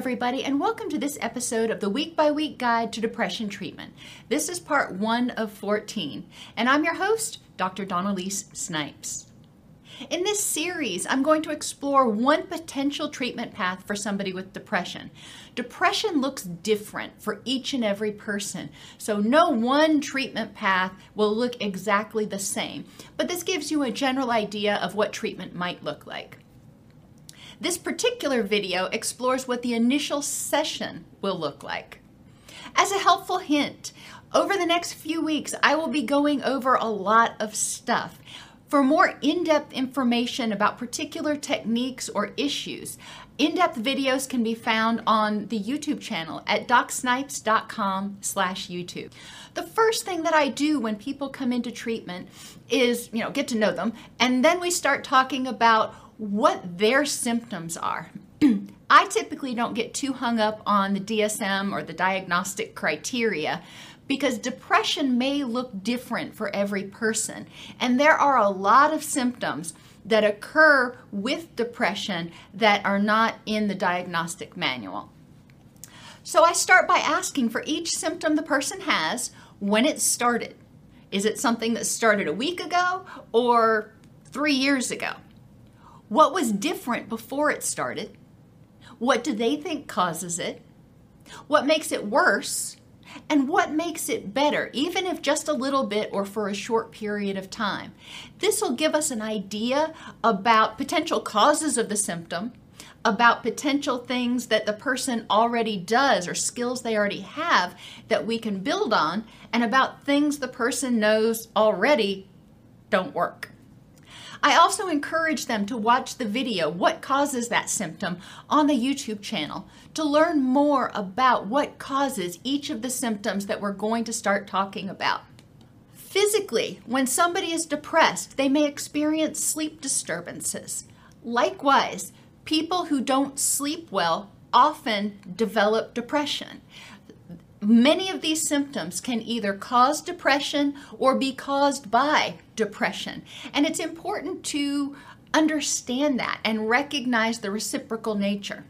Everybody, and welcome to this episode of the Week by Week Guide to Depression Treatment. This is part one of 14, and I'm your host, Dr. Dawn-Elise Snipes. In this series, I'm going to explore one potential treatment path for somebody with depression. Depression looks different for each and every person, so no one treatment path will look exactly the same, but this gives you a general idea of what treatment might look like. This particular video explores what the initial session will look like. As a helpful hint, over the next few weeks, I will be going over a lot of stuff. For more in-depth information about particular techniques or issues, in-depth videos can be found on the YouTube channel at docsnipes.com slash YouTube. The first thing that I do when people come into treatment is, you know, get to know them, and then we start talking about what their symptoms are. I typically don't get too hung up on the DSM or the diagnostic criteria because depression may look different for every person. And there are a lot of symptoms that occur with depression that are not in the diagnostic manual. So I start by asking for each symptom the person has when it started. Is it something that started a week ago or three years ago? What was different before it started? What do they think causes it? What makes it worse? And what makes it better, even if just a little bit or for a short period of time? This will give us an idea about potential causes of the symptom, about potential things that the person already does or skills they already have that we can build on, and about things the person knows already don't work. I also encourage them to watch the video, What Causes That Symptom, on the YouTube channel to learn more about what causes each of the symptoms that we're going to start talking about. Physically, when somebody is depressed, they may experience sleep disturbances. Likewise, people who don't sleep well often develop depression many of these symptoms can either cause depression or be caused by depression. And it's important to understand that and recognize the reciprocal nature.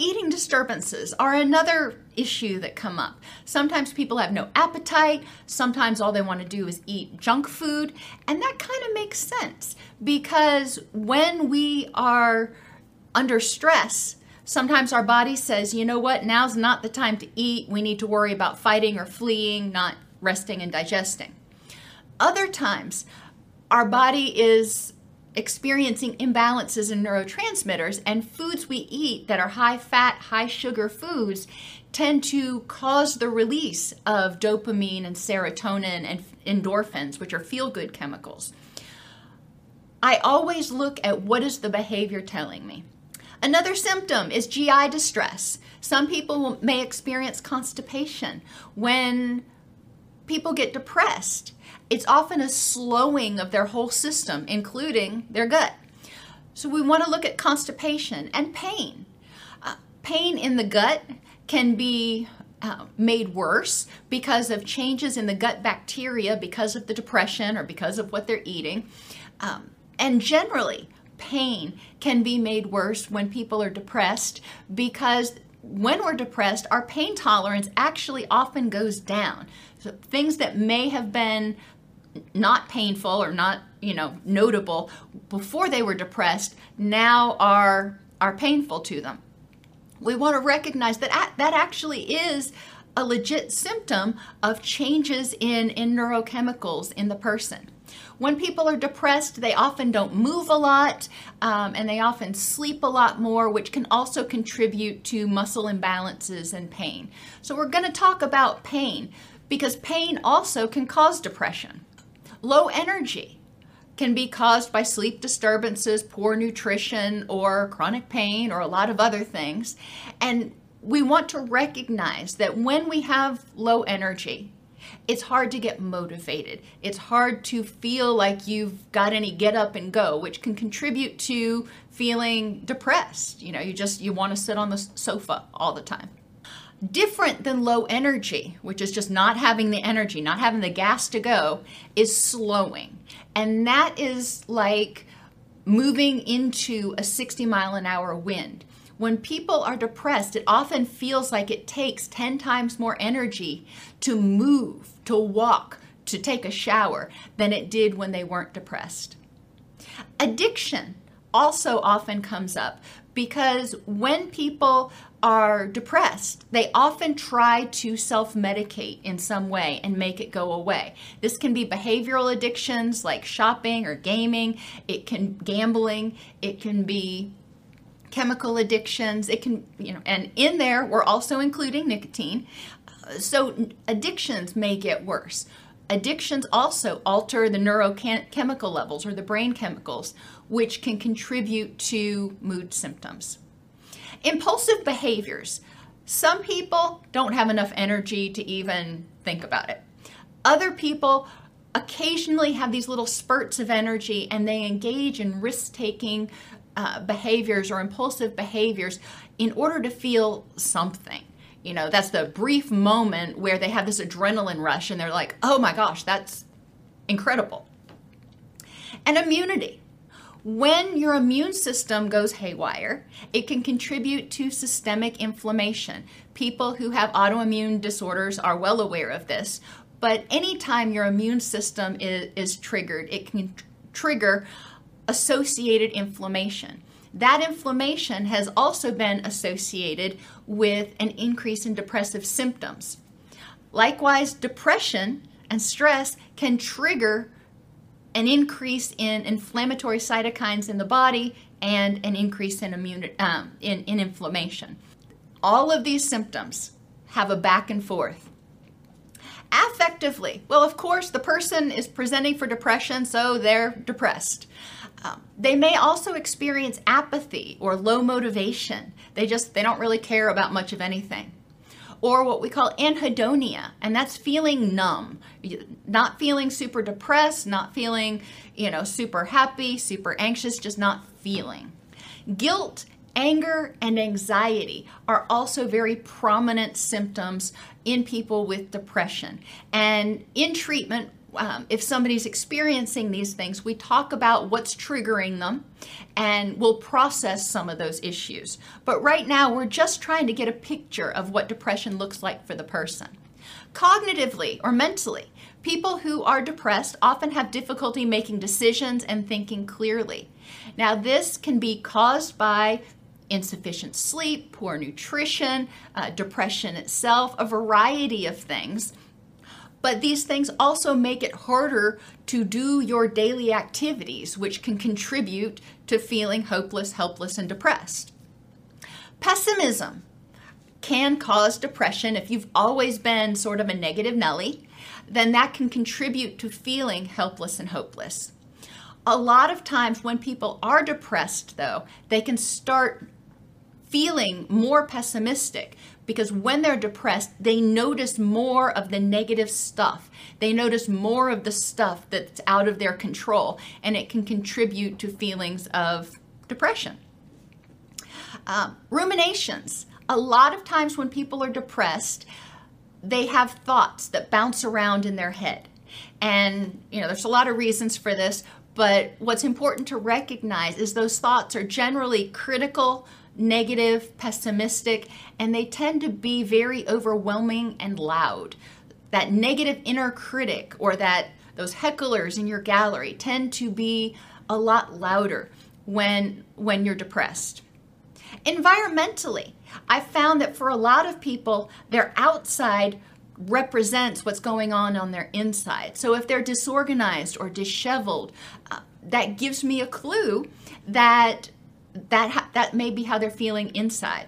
Eating disturbances are another issue that come up. Sometimes people have no appetite, sometimes all they want to do is eat junk food, and that kind of makes sense because when we are under stress, Sometimes our body says, you know what, now's not the time to eat. We need to worry about fighting or fleeing, not resting and digesting. Other times, our body is experiencing imbalances in neurotransmitters, and foods we eat that are high fat, high sugar foods tend to cause the release of dopamine and serotonin and endorphins, which are feel good chemicals. I always look at what is the behavior telling me. Another symptom is GI distress. Some people may experience constipation. When people get depressed, it's often a slowing of their whole system, including their gut. So we want to look at constipation and pain. Uh, pain in the gut can be uh, made worse because of changes in the gut bacteria because of the depression or because of what they're eating. Um, and generally, pain can be made worse when people are depressed because when we're depressed, our pain tolerance actually often goes down. So things that may have been not painful or not, you know, notable before they were depressed now are are painful to them. We want to recognize that that actually is a legit symptom of changes in, in neurochemicals in the person. When people are depressed, they often don't move a lot um, and they often sleep a lot more, which can also contribute to muscle imbalances and pain. So, we're going to talk about pain because pain also can cause depression. Low energy can be caused by sleep disturbances, poor nutrition, or chronic pain, or a lot of other things. And we want to recognize that when we have low energy, it's hard to get motivated. It's hard to feel like you've got any get up and go, which can contribute to feeling depressed. You know, you just you want to sit on the sofa all the time. Different than low energy, which is just not having the energy, not having the gas to go, is slowing. And that is like moving into a 60 mile an hour wind. When people are depressed, it often feels like it takes 10 times more energy to move, to walk, to take a shower than it did when they weren't depressed. Addiction also often comes up because when people are depressed, they often try to self medicate in some way and make it go away. This can be behavioral addictions like shopping or gaming, it can gambling, it can be chemical addictions. It can, you know, and in there we're also including nicotine. So addictions may get worse. Addictions also alter the neurochemical levels or the brain chemicals, which can contribute to mood symptoms. Impulsive behaviors. Some people don't have enough energy to even think about it. Other people occasionally have these little spurts of energy and they engage in risk taking uh, behaviors or impulsive behaviors in order to feel something. You know, that's the brief moment where they have this adrenaline rush and they're like, oh my gosh, that's incredible. And immunity. When your immune system goes haywire, it can contribute to systemic inflammation. People who have autoimmune disorders are well aware of this, but anytime your immune system is, is triggered, it can trigger associated inflammation. That inflammation has also been associated with an increase in depressive symptoms. Likewise, depression and stress can trigger an increase in inflammatory cytokines in the body and an increase in, immune, um, in, in inflammation. All of these symptoms have a back and forth. Affectively, well, of course, the person is presenting for depression, so they're depressed. Um, they may also experience apathy or low motivation. They just they don't really care about much of anything. Or what we call anhedonia, and that's feeling numb, not feeling super depressed, not feeling, you know, super happy, super anxious, just not feeling. Guilt, anger, and anxiety are also very prominent symptoms in people with depression. And in treatment, um, if somebody's experiencing these things, we talk about what's triggering them and we'll process some of those issues. But right now, we're just trying to get a picture of what depression looks like for the person. Cognitively or mentally, people who are depressed often have difficulty making decisions and thinking clearly. Now, this can be caused by insufficient sleep, poor nutrition, uh, depression itself, a variety of things but these things also make it harder to do your daily activities, which can contribute to feeling hopeless, helpless, and depressed. Pessimism can cause depression if you've always been sort of a negative Nelly, then that can contribute to feeling helpless and hopeless. A lot of times when people are depressed, though, they can start feeling more pessimistic because when they're depressed, they notice more of the negative stuff. They notice more of the stuff that's out of their control, and it can contribute to feelings of depression. Um, ruminations. A lot of times when people are depressed, they have thoughts that bounce around in their head. And, you know, there's a lot of reasons for this, but what's important to recognize is those thoughts are generally critical, negative, pessimistic, and they tend to be very overwhelming and loud. That negative inner critic or that those hecklers in your gallery tend to be a lot louder when when you're depressed. Environmentally, I found that for a lot of people, their outside represents what's going on on their inside. So if they're disorganized or disheveled, uh, that gives me a clue that that ha- that may be how they're feeling inside.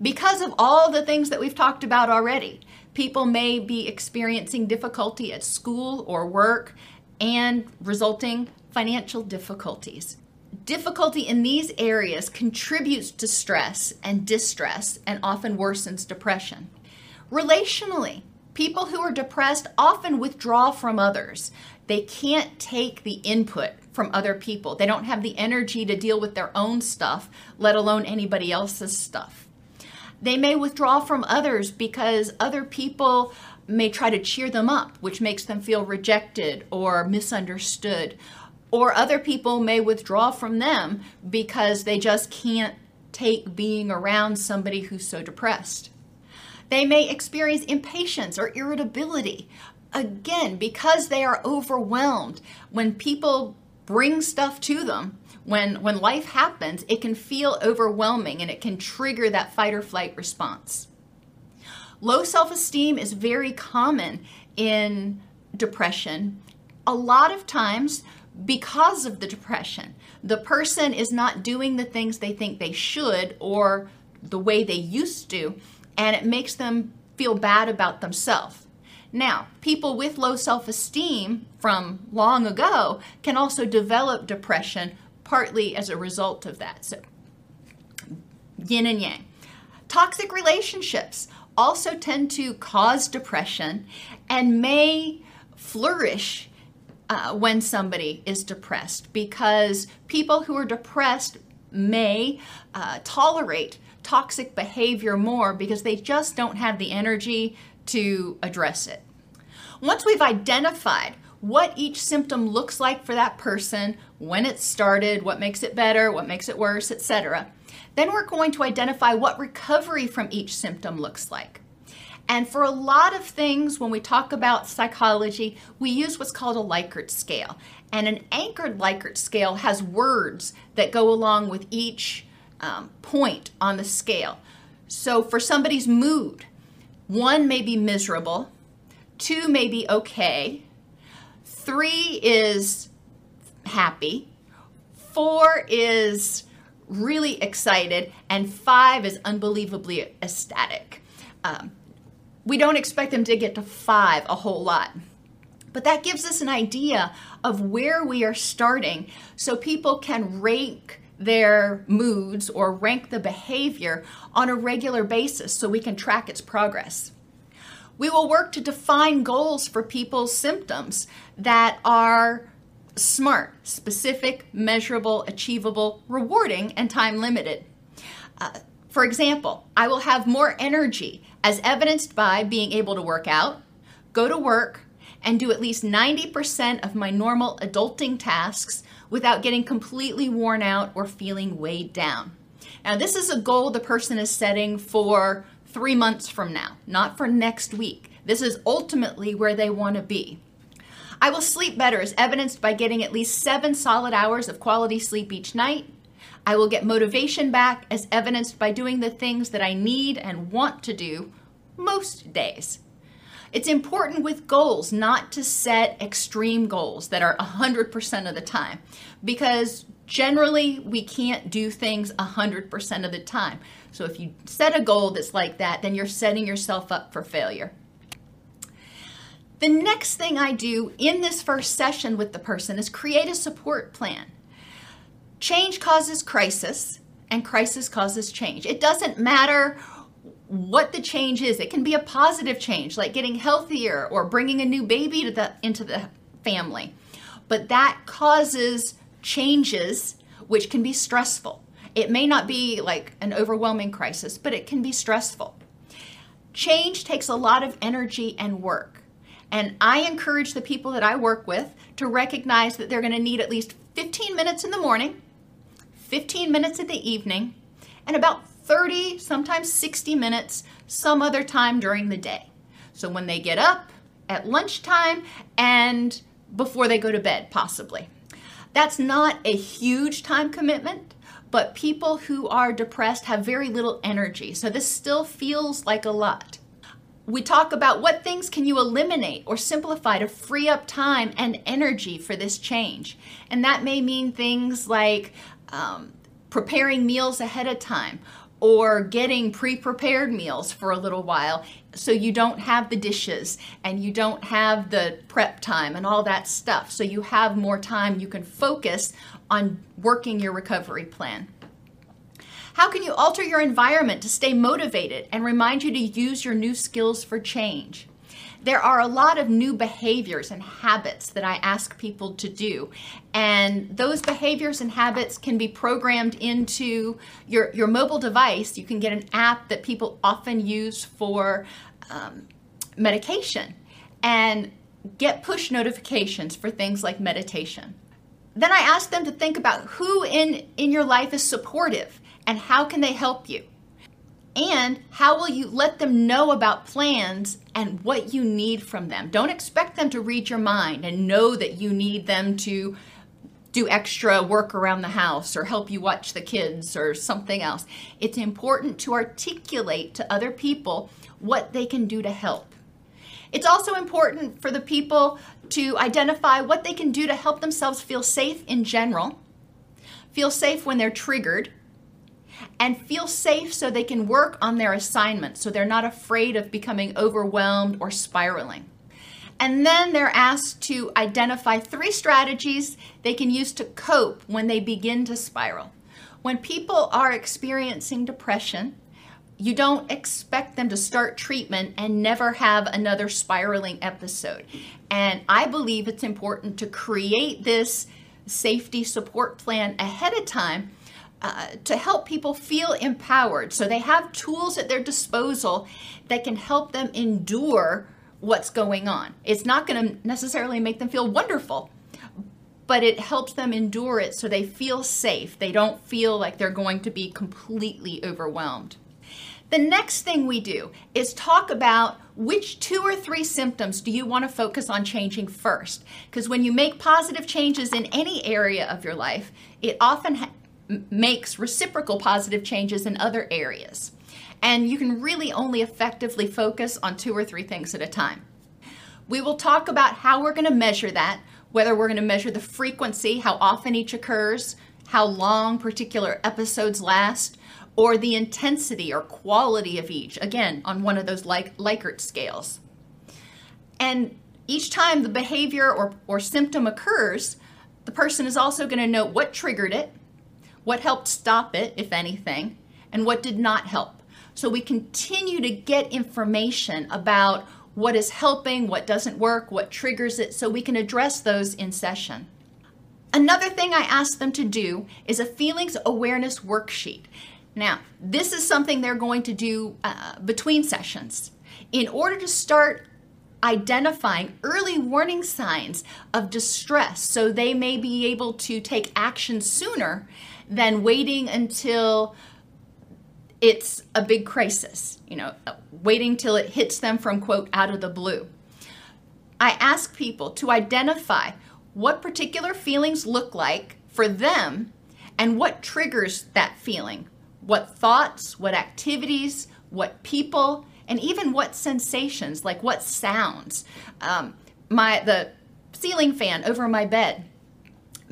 Because of all the things that we've talked about already, people may be experiencing difficulty at school or work and resulting financial difficulties. Difficulty in these areas contributes to stress and distress and often worsens depression. Relationally, people who are depressed often withdraw from others. They can't take the input from other people. They don't have the energy to deal with their own stuff, let alone anybody else's stuff. They may withdraw from others because other people may try to cheer them up, which makes them feel rejected or misunderstood. Or other people may withdraw from them because they just can't take being around somebody who's so depressed. They may experience impatience or irritability. Again, because they are overwhelmed. When people bring stuff to them, when, when life happens, it can feel overwhelming and it can trigger that fight or flight response. Low self esteem is very common in depression. A lot of times, because of the depression, the person is not doing the things they think they should or the way they used to, and it makes them feel bad about themselves. Now, people with low self esteem from long ago can also develop depression partly as a result of that. So, yin and yang. Toxic relationships also tend to cause depression and may flourish uh, when somebody is depressed because people who are depressed may uh, tolerate toxic behavior more because they just don't have the energy to address it. Once we've identified what each symptom looks like for that person, when it started, what makes it better, what makes it worse, etc., then we're going to identify what recovery from each symptom looks like. And for a lot of things, when we talk about psychology, we use what's called a Likert scale. And an anchored Likert scale has words that go along with each um, point on the scale. So for somebody's mood, one may be miserable, two may be okay, three is happy, four is really excited, and five is unbelievably ecstatic. Um, we don't expect them to get to five a whole lot. But that gives us an idea of where we are starting. So people can rank their moods or rank the behavior on a regular basis so we can track its progress. We will work to define goals for people's symptoms that are smart, specific, measurable, achievable, rewarding, and time limited. Uh, for example, I will have more energy as evidenced by being able to work out, go to work, and do at least 90% of my normal adulting tasks without getting completely worn out or feeling weighed down. Now, this is a goal the person is setting for three months from now, not for next week. This is ultimately where they want to be. I will sleep better as evidenced by getting at least seven solid hours of quality sleep each night. I will get motivation back as evidenced by doing the things that I need and want to do most days. It's important with goals not to set extreme goals that are 100% of the time because generally we can't do things 100% of the time. So if you set a goal that's like that, then you're setting yourself up for failure. The next thing I do in this first session with the person is create a support plan. Change causes crisis, and crisis causes change. It doesn't matter what the change is. It can be a positive change, like getting healthier or bringing a new baby to the, into the family. But that causes changes which can be stressful. It may not be like an overwhelming crisis, but it can be stressful. Change takes a lot of energy and work. And I encourage the people that I work with to recognize that they're going to need at least 15 minutes in the morning, 15 minutes in the evening, and about 30, sometimes 60 minutes some other time during the day. So when they get up at lunchtime and before they go to bed, possibly. That's not a huge time commitment, but people who are depressed have very little energy. So this still feels like a lot. We talk about what things can you eliminate or simplify to free up time and energy for this change. And that may mean things like um, preparing meals ahead of time or getting pre prepared meals for a little while so you don't have the dishes and you don't have the prep time and all that stuff. So you have more time, you can focus on working your recovery plan. How can you alter your environment to stay motivated and remind you to use your new skills for change? There are a lot of new behaviors and habits that I ask people to do. And those behaviors and habits can be programmed into your, your mobile device. You can get an app that people often use for um, medication and get push notifications for things like meditation. Then I ask them to think about who in, in your life is supportive and how can they help you. And how will you let them know about plans and what you need from them? Don't expect them to read your mind and know that you need them to do extra work around the house or help you watch the kids or something else. It's important to articulate to other people what they can do to help. It's also important for the people to identify what they can do to help themselves feel safe in general, feel safe when they're triggered, and feel safe so they can work on their assignments so they're not afraid of becoming overwhelmed or spiraling. And then they're asked to identify three strategies they can use to cope when they begin to spiral. When people are experiencing depression, you don't expect them to start treatment and never have another spiraling episode. And I believe it's important to create this safety support plan ahead of time uh, to help people feel empowered. So they have tools at their disposal that can help them endure what's going on. It's not going to necessarily make them feel wonderful, but it helps them endure it so they feel safe. They don't feel like they're going to be completely overwhelmed. The next thing we do is talk about which two or three symptoms do you want to focus on changing first? Because when you make positive changes in any area of your life, it often ha- makes reciprocal positive changes in other areas. And you can really only effectively focus on two or three things at a time. We will talk about how we're going to measure that, whether we're going to measure the frequency, how often each occurs, how long particular episodes last, or the intensity or quality of each, again, on one of those like Likert scales. And each time the behavior or, or symptom occurs, the person is also going to know what triggered it, what helped stop it, if anything, and what did not help. So we continue to get information about what is helping, what doesn't work, what triggers it, so we can address those in session. Another thing I ask them to do is a feelings awareness worksheet. Now, this is something they're going to do uh, between sessions. In order to start identifying early warning signs of distress so they may be able to take action sooner than waiting until it's a big crisis, you know, waiting till it hits them from quote out of the blue. I ask people to identify what particular feelings look like for them and what triggers that feeling. What thoughts, what activities, what people, and even what sensations, like what sounds. Um, my the ceiling fan over my bed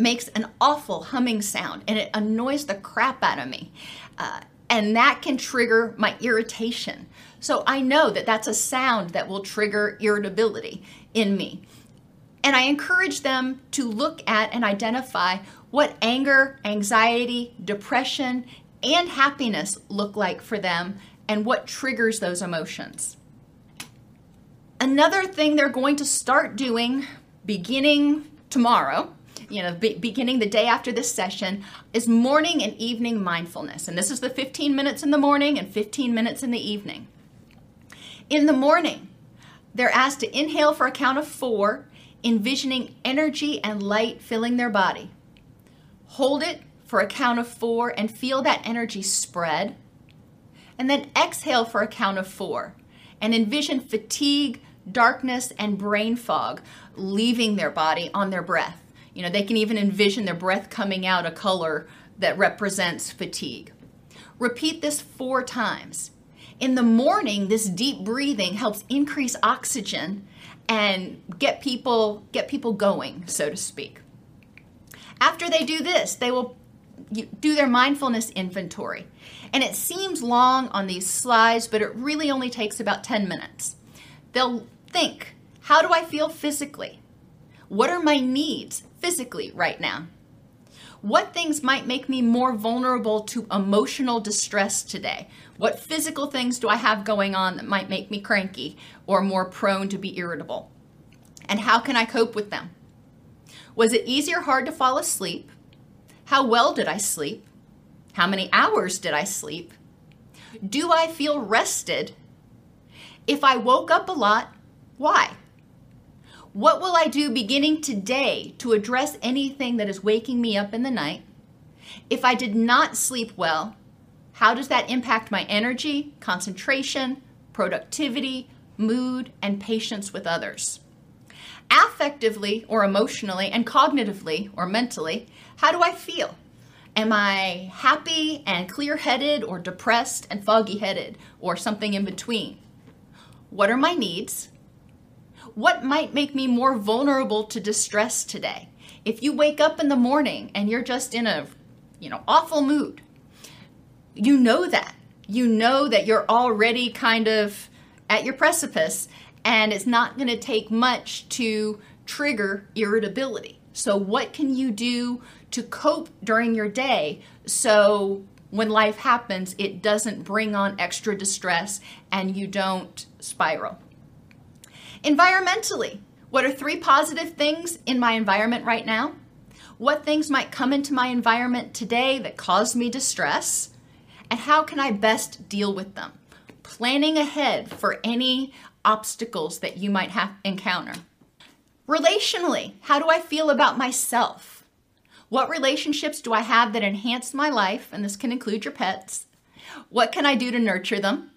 makes an awful humming sound and it annoys the crap out of me. Uh, and that can trigger my irritation. So I know that that's a sound that will trigger irritability in me. And I encourage them to look at and identify what anger, anxiety, depression, and happiness look like for them and what triggers those emotions. Another thing they're going to start doing beginning tomorrow you know, be, beginning the day after this session is morning and evening mindfulness. And this is the 15 minutes in the morning and 15 minutes in the evening. In the morning, they're asked to inhale for a count of four, envisioning energy and light filling their body. Hold it for a count of four and feel that energy spread. And then exhale for a count of four and envision fatigue, darkness, and brain fog leaving their body on their breath. You know, they can even envision their breath coming out a color that represents fatigue. Repeat this four times. In the morning, this deep breathing helps increase oxygen and get people get people going, so to speak. After they do this, they will do their mindfulness inventory. And it seems long on these slides, but it really only takes about 10 minutes. They'll think, how do I feel physically? What are my needs physically right now? What things might make me more vulnerable to emotional distress today? What physical things do I have going on that might make me cranky or more prone to be irritable? And how can I cope with them? Was it easy or hard to fall asleep? How well did I sleep? How many hours did I sleep? Do I feel rested? If I woke up a lot, why? What will I do beginning today to address anything that is waking me up in the night? If I did not sleep well, how does that impact my energy, concentration, productivity, mood, and patience with others? Affectively or emotionally and cognitively or mentally, how do I feel? Am I happy and clear headed or depressed and foggy headed or something in between? What are my needs? What might make me more vulnerable to distress today? If you wake up in the morning and you're just in a, you know, awful mood, you know that. You know that you're already kind of at your precipice and it's not going to take much to trigger irritability. So, what can you do to cope during your day so when life happens, it doesn't bring on extra distress and you don't spiral? Environmentally, what are three positive things in my environment right now? What things might come into my environment today that cause me distress? And how can I best deal with them? Planning ahead for any obstacles that you might have encounter. Relationally, how do I feel about myself? What relationships do I have that enhance my life? And this can include your pets. What can I do to nurture them?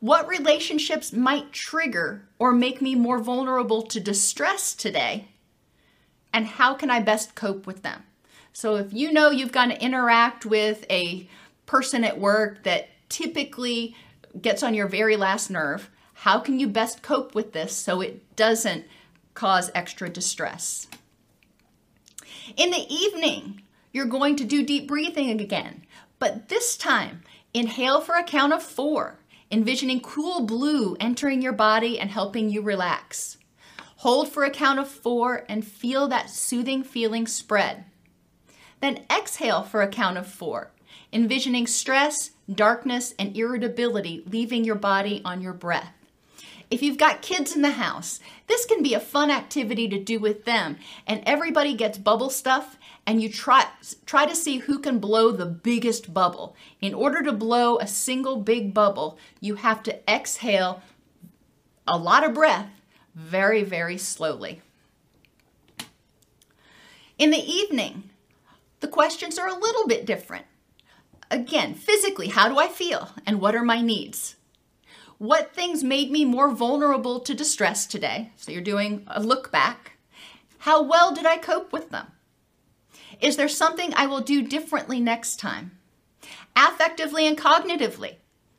What relationships might trigger or make me more vulnerable to distress today? And how can I best cope with them? So, if you know you've got to interact with a person at work that typically gets on your very last nerve, how can you best cope with this so it doesn't cause extra distress. In the evening, you're going to do deep breathing again, but this time, inhale for a count of four, envisioning cool blue entering your body and helping you relax. Hold for a count of four and feel that soothing feeling spread. Then exhale for a count of four, envisioning stress, darkness, and irritability leaving your body on your breath. If you've got kids in the house, this can be a fun activity to do with them. And everybody gets bubble stuff and you try try to see who can blow the biggest bubble. In order to blow a single big bubble, you have to exhale a lot of breath very very slowly. In the evening, the questions are a little bit different. Again, physically, how do I feel and what are my needs? What things made me more vulnerable to distress today? So you're doing a look back. How well did I cope with them? Is there something I will do differently next time? Affectively and cognitively.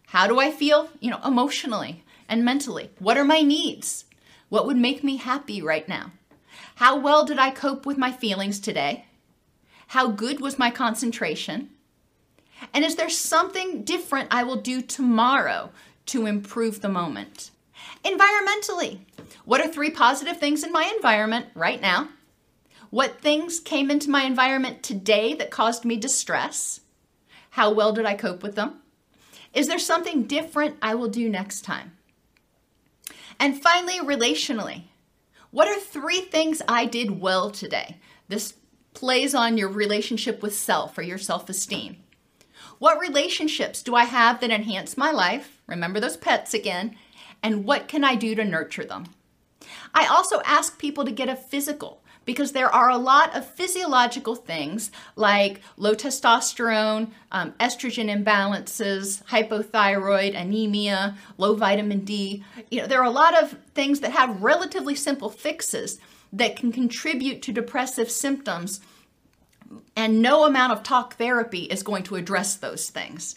How do I feel, you know, emotionally and mentally? What are my needs? What would make me happy right now? How well did I cope with my feelings today? How good was my concentration? And is there something different I will do tomorrow to improve the moment. Environmentally, what are three positive things in my environment right now? What things came into my environment today that caused me distress? How well did I cope with them? Is there something different I will do next time? And finally, relationally, what are three things I did well today? This plays on your relationship with self or your self esteem. What relationships do I have that enhance my life? Remember those pets again. And what can I do to nurture them? I also ask people to get a physical because there are a lot of physiological things like low testosterone, um, estrogen imbalances, hypothyroid, anemia, low vitamin D. You know, there are a lot of things that have relatively simple fixes that can contribute to depressive symptoms, and no amount of talk therapy is going to address those things.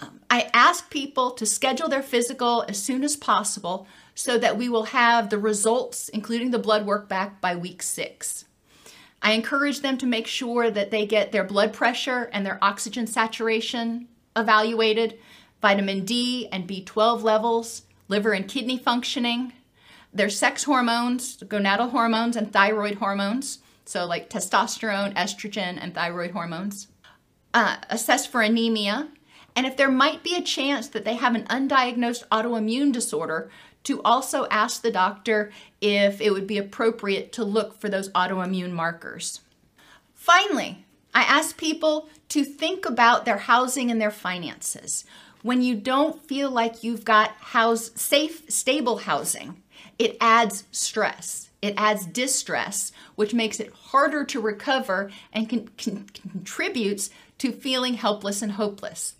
Um, I ask people to schedule their physical as soon as possible so that we will have the results, including the blood work, back by week six. I encourage them to make sure that they get their blood pressure and their oxygen saturation evaluated, vitamin D and B12 levels, liver and kidney functioning, their sex hormones, gonadal hormones, and thyroid hormones, so like testosterone, estrogen, and thyroid hormones. Uh, assess for anemia, and if there might be a chance that they have an undiagnosed autoimmune disorder, to also ask the doctor if it would be appropriate to look for those autoimmune markers. Finally, I ask people to think about their housing and their finances. When you don't feel like you've got house safe, stable housing, it adds stress. It adds distress, which makes it harder to recover and con- con- contributes to feeling helpless and hopeless.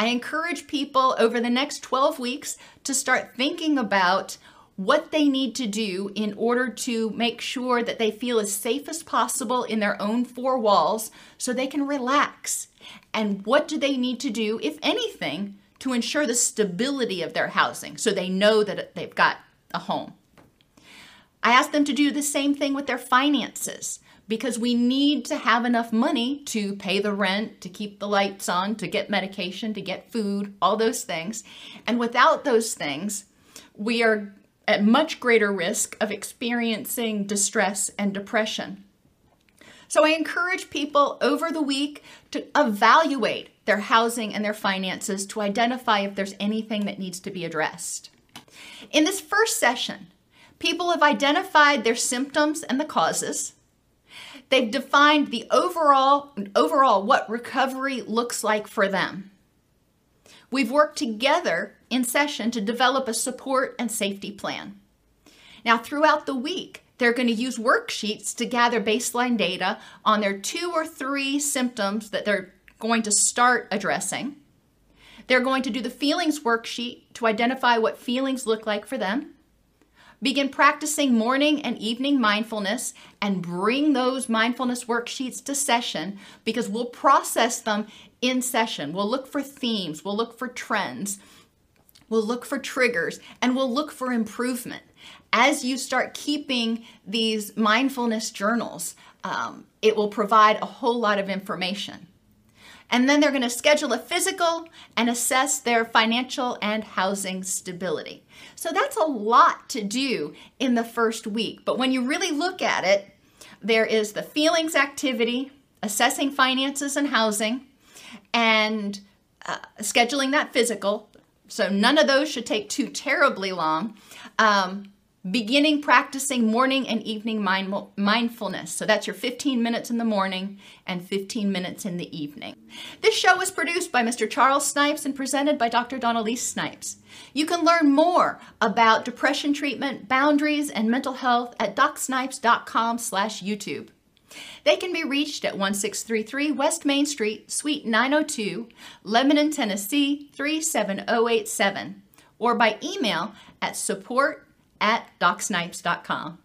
I encourage people over the next 12 weeks to start thinking about what they need to do in order to make sure that they feel as safe as possible in their own four walls so they can relax. And what do they need to do, if anything, to ensure the stability of their housing so they know that they've got a home? I ask them to do the same thing with their finances because we need to have enough money to pay the rent, to keep the lights on, to get medication, to get food, all those things. And without those things, we are at much greater risk of experiencing distress and depression. So I encourage people over the week to evaluate their housing and their finances to identify if there's anything that needs to be addressed. In this first session, people have identified their symptoms and the causes. They've defined the overall overall what recovery looks like for them. We've worked together in session to develop a support and safety plan. Now, throughout the week, they're going to use worksheets to gather baseline data on their two or three symptoms that they're going to start addressing. They're going to do the feelings worksheet to identify what feelings look like for them. Begin practicing morning and evening mindfulness and bring those mindfulness worksheets to session because we'll process them in session. We'll look for themes, we'll look for trends, we'll look for triggers, and we'll look for improvement. As you start keeping these mindfulness journals, um, it will provide a whole lot of information. And then they're going to schedule a physical and assess their financial and housing stability. So that's a lot to do in the first week. But when you really look at it, there is the feelings activity, assessing finances and housing, and uh, scheduling that physical. So none of those should take too terribly long. Um, beginning practicing morning and evening mind- mindfulness. So that's your 15 minutes in the morning and 15 minutes in the evening. This show was produced by Mr. Charles Snipes and presented by Dr. Dawn-Elise Snipes. You can learn more about depression treatment, boundaries, and mental health at docsnipes.com slash YouTube. They can be reached at 1633 West Main Street, Suite 902, Lebanon, Tennessee 37087, or by email at support at docsnipes.com.